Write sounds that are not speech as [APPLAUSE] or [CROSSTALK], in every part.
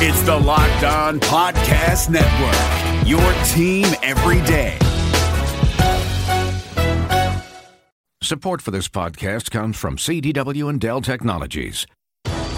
It's the Locked On Podcast Network, your team every day. Support for this podcast comes from CDW and Dell Technologies.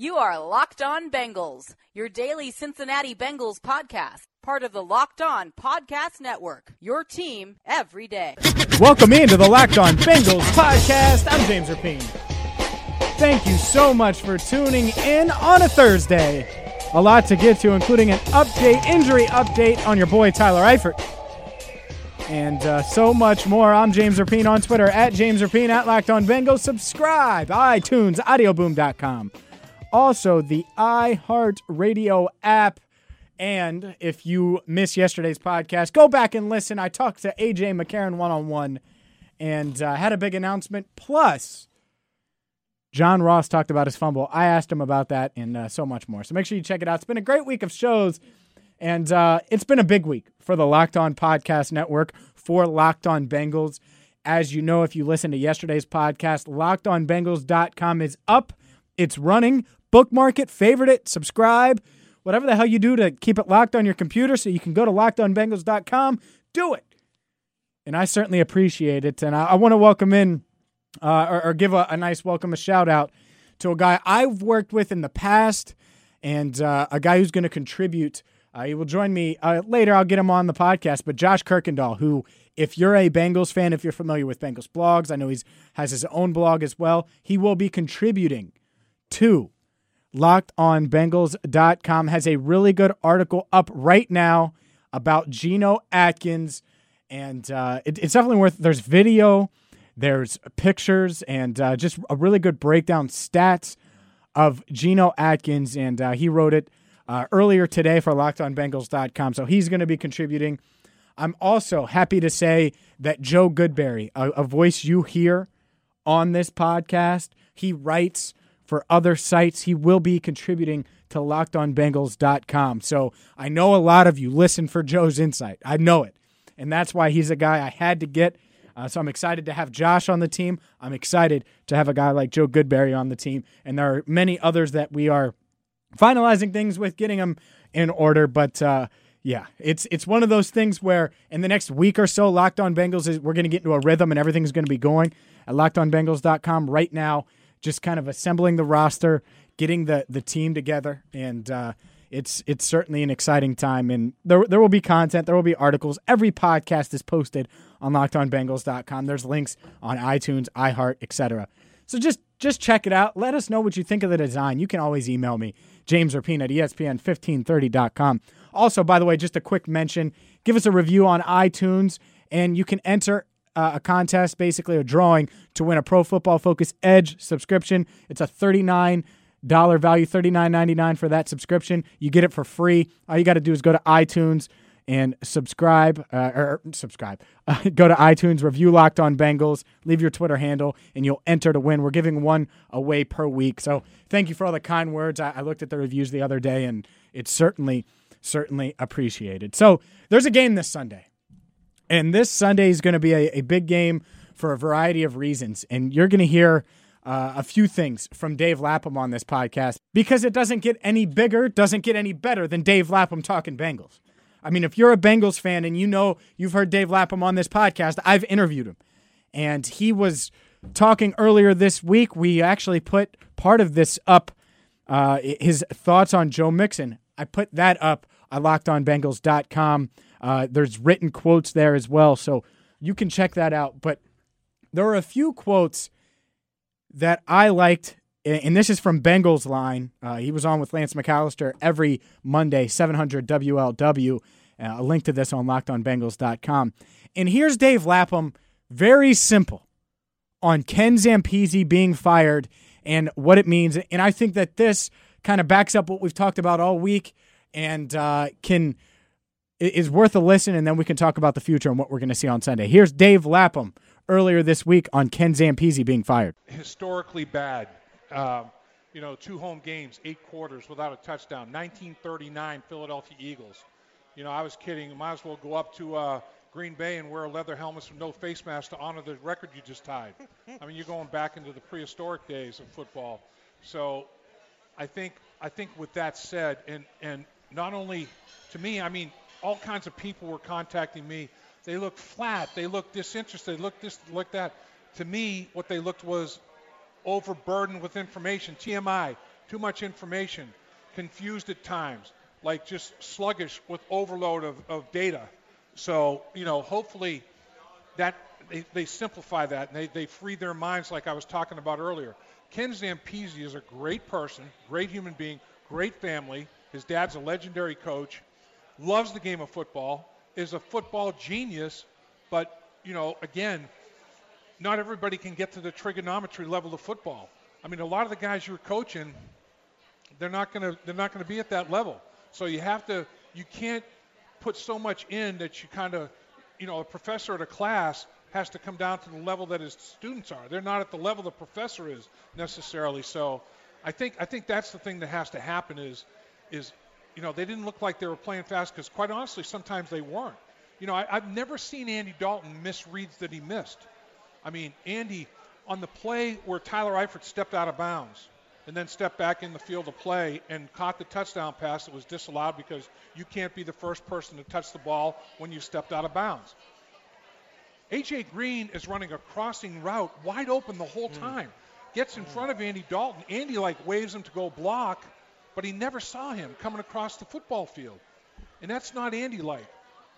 You are Locked On Bengals, your daily Cincinnati Bengals podcast, part of the Locked On Podcast Network. Your team every day. Welcome into the Locked On Bengals podcast. I'm James Rapien. Thank you so much for tuning in on a Thursday. A lot to get to, including an update, injury update on your boy Tyler Eifert. And uh, so much more. I'm James Rapien on Twitter at James Rapien at Locked On Bengals. Subscribe, iTunes, audioboom.com also the iHeart Radio app. And if you missed yesterday's podcast, go back and listen. I talked to AJ McCarron one on one and uh, had a big announcement. Plus, John Ross talked about his fumble. I asked him about that and uh, so much more. So make sure you check it out. It's been a great week of shows, and uh, it's been a big week for the Locked On Podcast Network for Locked On Bengals. As you know, if you listen to yesterday's podcast, lockedonbengals.com is up. It's running bookmark it, favorite it, subscribe, whatever the hell you do to keep it locked on your computer so you can go to lockedonbengals.com. Do it. And I certainly appreciate it. And I, I want to welcome in uh, or, or, give a, a, nice welcome, a shout out to a guy I've worked with in the past and uh, a guy who's going to contribute. Uh, he will join me uh, later. I'll get him on the podcast. But Josh Kirkendall, who, if you're a Bengals fan, if you're familiar with Bengals blogs, I know he has his own blog as well. He will be contributing to lockedonbengals.com has a really good article up right now about Geno Atkins. And uh, it, it's definitely worth There's video, there's pictures, and uh, just a really good breakdown stats of Geno Atkins. And uh, he wrote it uh, earlier today for lockedonbengals.com. So he's going to be contributing. I'm also happy to say that Joe Goodberry, a, a voice you hear on this podcast, he writes for other sites. He will be contributing to lockedonbengals.com. So I know a lot of you listen for Joe's insight. I know it. And that's why he's a guy I had to get. Uh, so I'm excited to have Josh on the team. I'm excited to have a guy like Joe Goodberry on the team. And there are many others that we are finalizing things with, getting them in order. But uh, yeah, it's it's one of those things where in the next week or so, Locked On Bengals is we're going to get into a rhythm and everything's going to be going at lockedonbengals.com right now just kind of assembling the roster, getting the the team together, and uh, it's it's certainly an exciting time. And there there will be content, there will be articles. Every podcast is posted on LockedOnBengals.com. There's links on iTunes, iHeart, etc. So just just check it out. Let us know what you think of the design. You can always email me, James Rapien at ESPN1530.com. Also, by the way, just a quick mention give us a review on iTunes, and you can enter uh, a contest, basically a drawing to win a Pro Football Focus Edge subscription. It's a $39 value, $39.99 for that subscription. You get it for free. All you got to do is go to iTunes and subscribe uh, or subscribe. Uh, [LAUGHS] go to iTunes, review Locked On Bengals, leave your Twitter handle, and you'll enter to win. We're giving one away per week. So thank you for all the kind words. I, I looked at the reviews the other day, and it's certainly, certainly appreciated. So there's a game this Sunday. And this Sunday is going to be a, a, big game for a variety of reasons. And you're going to hear uh, a few things from Dave Lapham on this podcast because it doesn't get any bigger, doesn't get any better than Dave Lapham talking Bengals. I mean, if you're a Bengals fan and you know you've heard Dave Lapham on this podcast, I've interviewed him. And he was talking earlier this week. We actually put part of this up uh, his thoughts on Joe Mixon. I put that up at lockedonbengals.com. Uh, there's written quotes there as well, so you can check that out. But there are a few quotes that I liked, and this is from Bengals Line. Uh, he was on with Lance McAllister every Monday, 700 WLW. Uh, a link to this on lockedonbengals.com. And here's Dave Lapham, very simple, on Ken Zampese being fired and what it means. And I think that this kind of backs up what we've talked about all week and uh, can is worth a listen. And then we can talk about the future and what we're going to see on Sunday. Here's Dave Lapham earlier this week on Ken Zampese being fired. Historically bad. Uh, you know, two home games, eight quarters without a touchdown. 1939 Philadelphia Eagles. You know, I was kidding. Might as well go up to uh, Green Bay and wear leather helmets with no face mask to honor the record you just tied. I mean, you're going back into the prehistoric days of football. So, I think I think with that said, and and not only to me, I mean, all kinds of people were contacting me. They looked flat. They looked disinterested. They looked this, looked that. To me, what they looked was overburdened with information. TMI, too much information, confused at times, like just sluggish with overload of, of data. So, you know, hopefully that they, they simplify that and they, they free their minds like I was talking about earlier. Ken Zampese is a great person, great human being, great family. His dad's a legendary coach, loves the game of football, is a football genius, but, you know, again, not everybody can get to the trigonometry level of football. I mean, a lot of the guys you're coaching, they're not going to they're not going to be at that level. So you have to you can't put so much in that you kind of, you know, a professor at a class has to come down to the level that his students are. They're not at the level the professor is necessarily. So I think I think that's the thing that has to happen is is you know they didn't look like they were playing fast because quite honestly sometimes they weren't. You know I, I've never seen Andy Dalton miss reads that he missed. I mean Andy on the play where Tyler Eifert stepped out of bounds and then stepped back in the field of play and caught the touchdown pass that was disallowed because you can't be the first person to touch the ball when you stepped out of bounds. AJ Green is running a crossing route wide open the whole hmm. time. Gets in hmm. front of Andy Dalton. Andy like waves him to go block, but he never saw him coming across the football field. And that's not Andy like.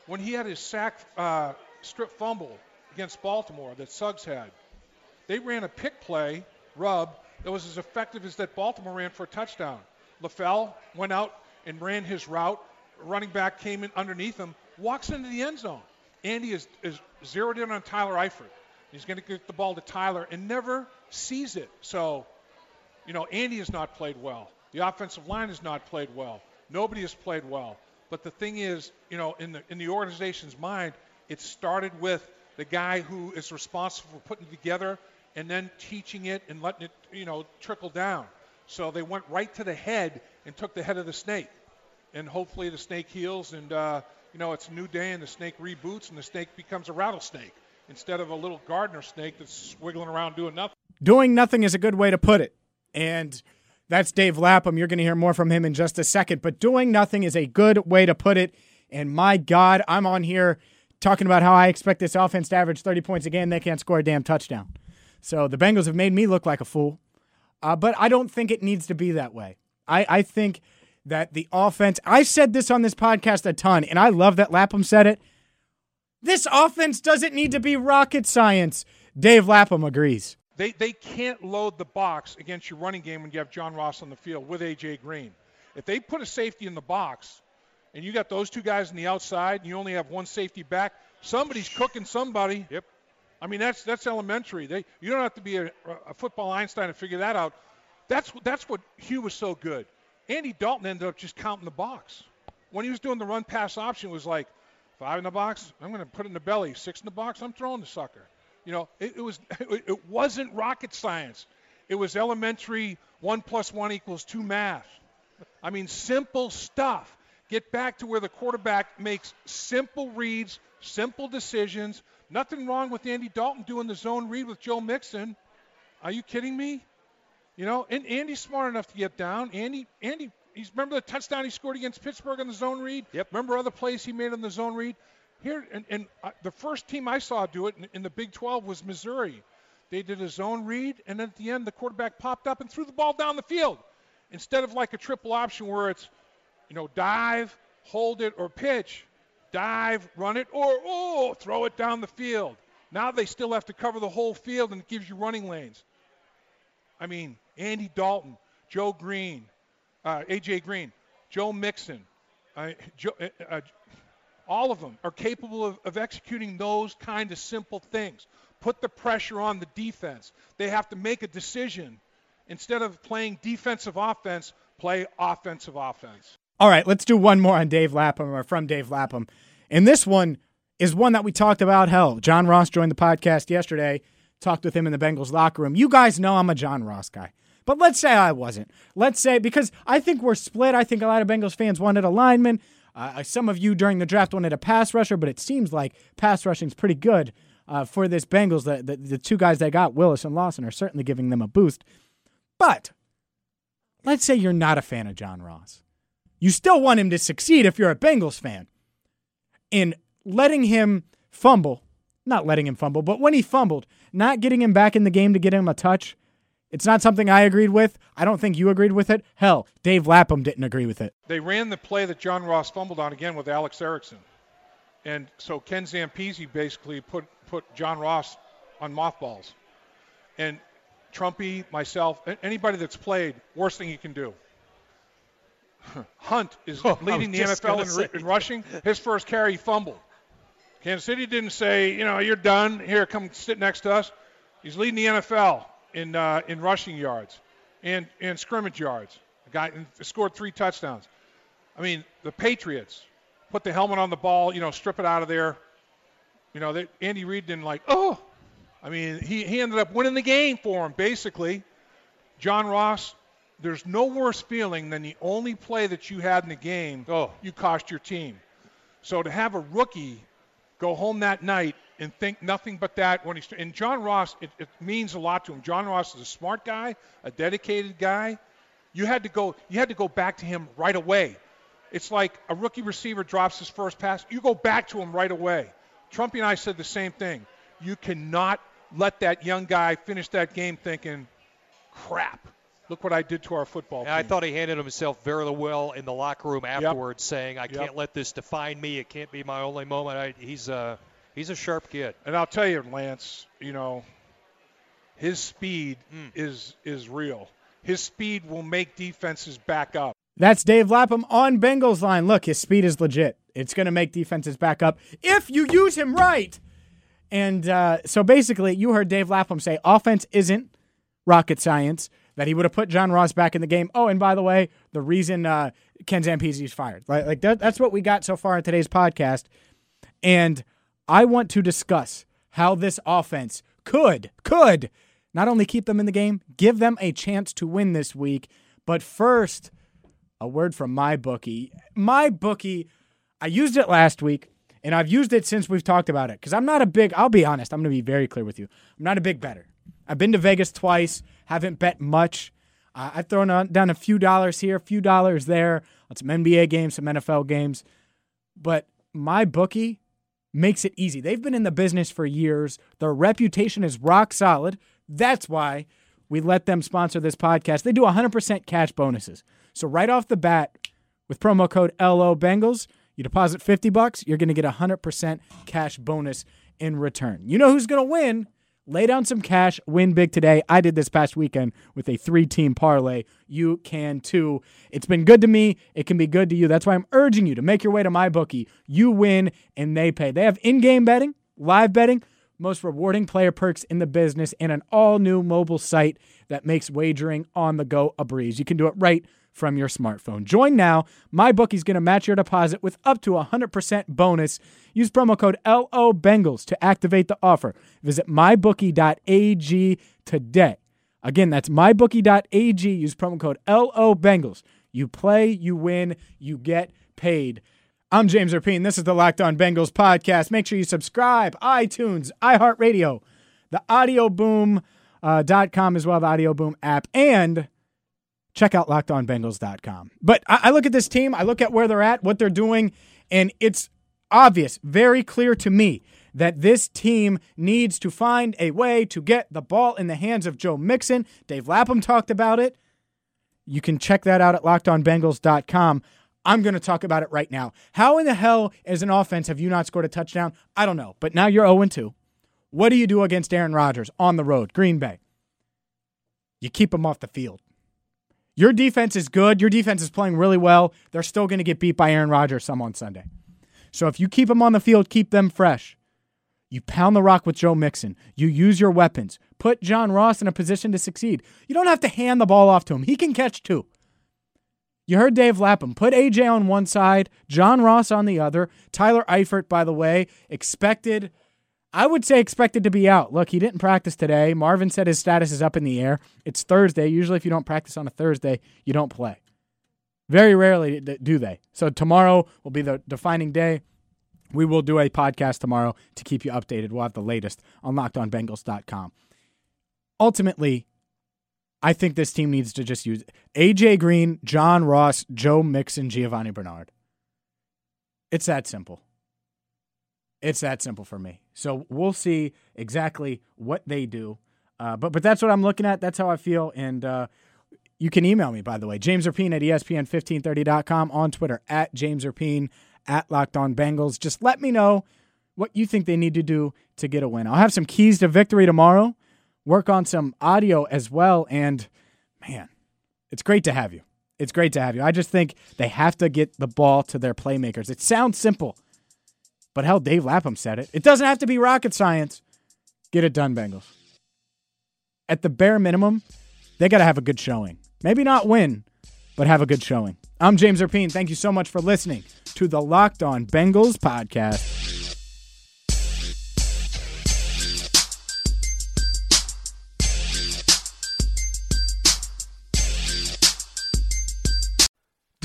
When he had his sack uh, strip fumble against Baltimore that Suggs had, they ran a pick play, rub, that was as effective as that Baltimore ran for a touchdown. LaFell went out and ran his route. Running back came in underneath him, walks into the end zone. Andy is, is zeroed in on Tyler Eifert. He's going to get the ball to Tyler and never sees it. So, you know, Andy has not played well. The offensive line has not played well. Nobody has played well. But the thing is, you know, in the in the organization's mind, it started with the guy who is responsible for putting it together and then teaching it and letting it, you know, trickle down. So they went right to the head and took the head of the snake. And hopefully the snake heals and, uh, you know, it's a new day and the snake reboots and the snake becomes a rattlesnake instead of a little gardener snake that's wiggling around doing nothing. Doing nothing is a good way to put it. And that's Dave Lapham. You're going to hear more from him in just a second. But doing nothing is a good way to put it. And my God, I'm on here talking about how I expect this offense to average 30 points a game. They can't score a damn touchdown. So the Bengals have made me look like a fool. Uh, but I don't think it needs to be that way. I, I think that the offense, I said this on this podcast a ton, and I love that Lapham said it. This offense doesn't need to be rocket science. Dave Lapham agrees. They, they can't load the box against your running game when you have John Ross on the field with A.J. Green. If they put a safety in the box and you got those two guys on the outside and you only have one safety back, somebody's cooking somebody. Yep. I mean, that's that's elementary. They you don't have to be a, a football Einstein to figure that out. That's that's what Hugh was so good. Andy Dalton ended up just counting the box. When he was doing the run pass option, it was like five in the box. I'm going to put it in the belly. Six in the box. I'm throwing the sucker. You know, it, it was [LAUGHS] it wasn't rocket science. It was elementary. One plus one equals two math. I mean, simple stuff. Get back to where the quarterback makes simple reads, simple decisions, Nothing wrong with Andy Dalton doing the zone read with Joe Mixon. Are you kidding me? You know, and Andy's smart enough to get down. Andy, Andy, he's remember the touchdown he scored against Pittsburgh on the zone read. Yep. Remember other plays he made on the zone read. Here, and, and the first team I saw do it in, in the Big 12 was Missouri. They did a zone read, and at the end, the quarterback popped up and threw the ball down the field. instead of like a triple option where it's, you know, dive, hold it, or pitch, dive, run it, or oh, throw it down the field. Now they still have to cover the whole field, and it gives you running lanes. I mean, Andy Dalton, Joe Green, uh, AJ Green, Joe Mixon, uh, Joe, uh, uh, all of them are capable of, of executing those kind of simple things. Put the pressure on the defense. They have to make a decision. Instead of playing defensive offense, play offensive offense. All right, let's do one more on Dave Lapham or from Dave Lapham. And this one is one that we talked about. Hell, John Ross joined the podcast yesterday, talked with him in the Bengals locker room. You guys know I'm a John Ross guy. But let's say I wasn't. Let's say, because I think we're split. I think a lot of Bengals fans wanted a lineman. Uh, some of you during the draft wanted a pass rusher, but it seems like pass rushing is pretty good uh, for this Bengals. The, the, the two guys they got, Willis and Lawson, are certainly giving them a boost. But let's say you're not a fan of John Ross. You still want him to succeed if you're a Bengals fan. In letting him fumble, not letting him fumble, but when he fumbled, not getting him back in the game to get him a touch, it's not something I agreed with. I don't think you agreed with it. Hell, Dave Lapham didn't agree with it. They ran the play that John Ross fumbled on again with Alex Erickson. And so Ken Zampese basically put, put John Ross on mothballs. And Trumpy, myself, anybody that's played, worst thing you can do. [LAUGHS] Hunt is [LAUGHS] oh, leading the NFL in, in, rushing. His first carry, he fumbled. Kansas City didn't say, you know, you're done. Here, come sit next to us. He's leading the NFL in uh, in rushing yards and and scrimmage yards. A guy scored three touchdowns. I mean, the Patriots put the helmet on the ball, you know, strip it out of there. You know, they, Andy Reid didn't like, oh. I mean, he, he ended up winning the game for him, basically. John Ross there's no worse feeling than the only play that you had in the game, oh, you cost your team. So to have a rookie go home that night and think nothing but that when he's and John Ross, it, it means a lot to him. John Ross is a smart guy, a dedicated guy. You had to go you had to go back to him right away. It's like a rookie receiver drops his first pass, you go back to him right away. Trumpy and I said the same thing. You cannot let that young guy finish that game thinking, crap, look what I did to our football team. I thought he handled himself very well in the locker room afterwards, yep. saying, "I yep. can't let this define me. It can't be my only moment." I, he's a he's a sharp kid. And I'll tell you, Lance, you know, his speed mm. is is real. His speed will make defenses back up. That's Dave Lapham on Bengals line. Look, his speed is legit. It's going to make defenses back up if you use him right. And uh, so basically, you heard Dave Lapham say offense isn't rocket science that he would have put John Ross back in the game. Oh, and by the way, the reason uh, Ken Zampese is fired. Like, like that, that's what we got so far in today's podcast. And I want to discuss how this offense could, could not only keep them in the game, give them a chance to win this week. But first, a word from my bookie. My bookie, I used it last week and I've used it since we've talked about it because I'm not a big, I'll be honest, I'm going to be very clear with you. I'm not a big bettor. I've been to Vegas twice, haven't bet much. Uh, I've thrown on, down a few dollars here, a few dollars there on some NBA games, some NFL games. But my bookie makes it easy. They've been in the business for years. Their reputation is rock solid. That's why we let them sponsor this podcast. They do 100% cash bonuses. So right off the bat, with promo code LO Bengals, you deposit 50 bucks, you're going to get 100% cash bonus in return. You know who's going to win? Lay down some cash, win big today. I did this past weekend with a three team parlay. You can too. It's been good to me. It can be good to you. That's why I'm urging you to make your way to my bookie. You win and they pay. They have in game betting, live betting, most rewarding player perks in the business, and an all new mobile site that makes wagering on the go a breeze. You can do it right from your smartphone. Join now. My bookie's going to match your deposit with up to a 100% bonus. Use promo code LO Bengals to activate the offer. Visit mybookie.ag today. Again, that's mybookie.ag. Use promo code LO Bengals. You play, you win, you get paid. I'm James Rapien. This is the Locked On Bengals podcast. Make sure you subscribe, iTunes, iHeartRadio, the audioboom.com uh, as well, the Audio Boom app, and check out lockedonbengals.com. But I, I look at this team, I look at where they're at, what they're doing, and it's obvious, very clear to me that this team needs to find a way to get the ball in the hands of Joe Mixon. Dave Lapham talked about it. You can check that out at lockedonbengals.com. I'm going to talk about it right now. How in the hell, as an offense, have you not scored a touchdown? I don't know. But now you're 0 2. What do you do against Aaron Rodgers on the road, Green Bay? You keep him off the field. Your defense is good. Your defense is playing really well. They're still going to get beat by Aaron Rodgers some on Sunday. So if you keep them on the field, keep them fresh. You pound the rock with Joe Mixon. You use your weapons. Put John Ross in a position to succeed. You don't have to hand the ball off to him. He can catch too. You heard Dave Lapham. Put AJ on one side, John Ross on the other. Tyler Eifert, by the way, expected, I would say expected to be out. Look, he didn't practice today. Marvin said his status is up in the air. It's Thursday. Usually, if you don't practice on a Thursday, you don't play. Very rarely do they. So tomorrow will be the defining day. We will do a podcast tomorrow to keep you updated. We'll have the latest on lockedonbengals.com. Ultimately, I think this team needs to just use AJ Green, John Ross, Joe Mixon, Giovani Bernard. It's that simple. It's that simple for me. So we'll see exactly what they do. Uh, but but that's what I'm looking at. That's how I feel. And uh, you can email me, by the way, James Rapien at ESPN1530.com, on Twitter, at James Rapien at Locked On Bengals. Just let me know what you think they need to do to get a win. I'll have some keys to victory tomorrow, work on some audio as well. And man, it's great to have you. It's great to have you. I just think they have to get the ball to their playmakers. It sounds simple, but hell, Dave Lapham said it. It doesn't have to be rocket science. Get it done, Bengals. At the bare minimum, they got to have a good showing. Maybe not win, but have a good showing. I'm James Rapien. Thank you so much for listening to the Locked On Bengals podcast.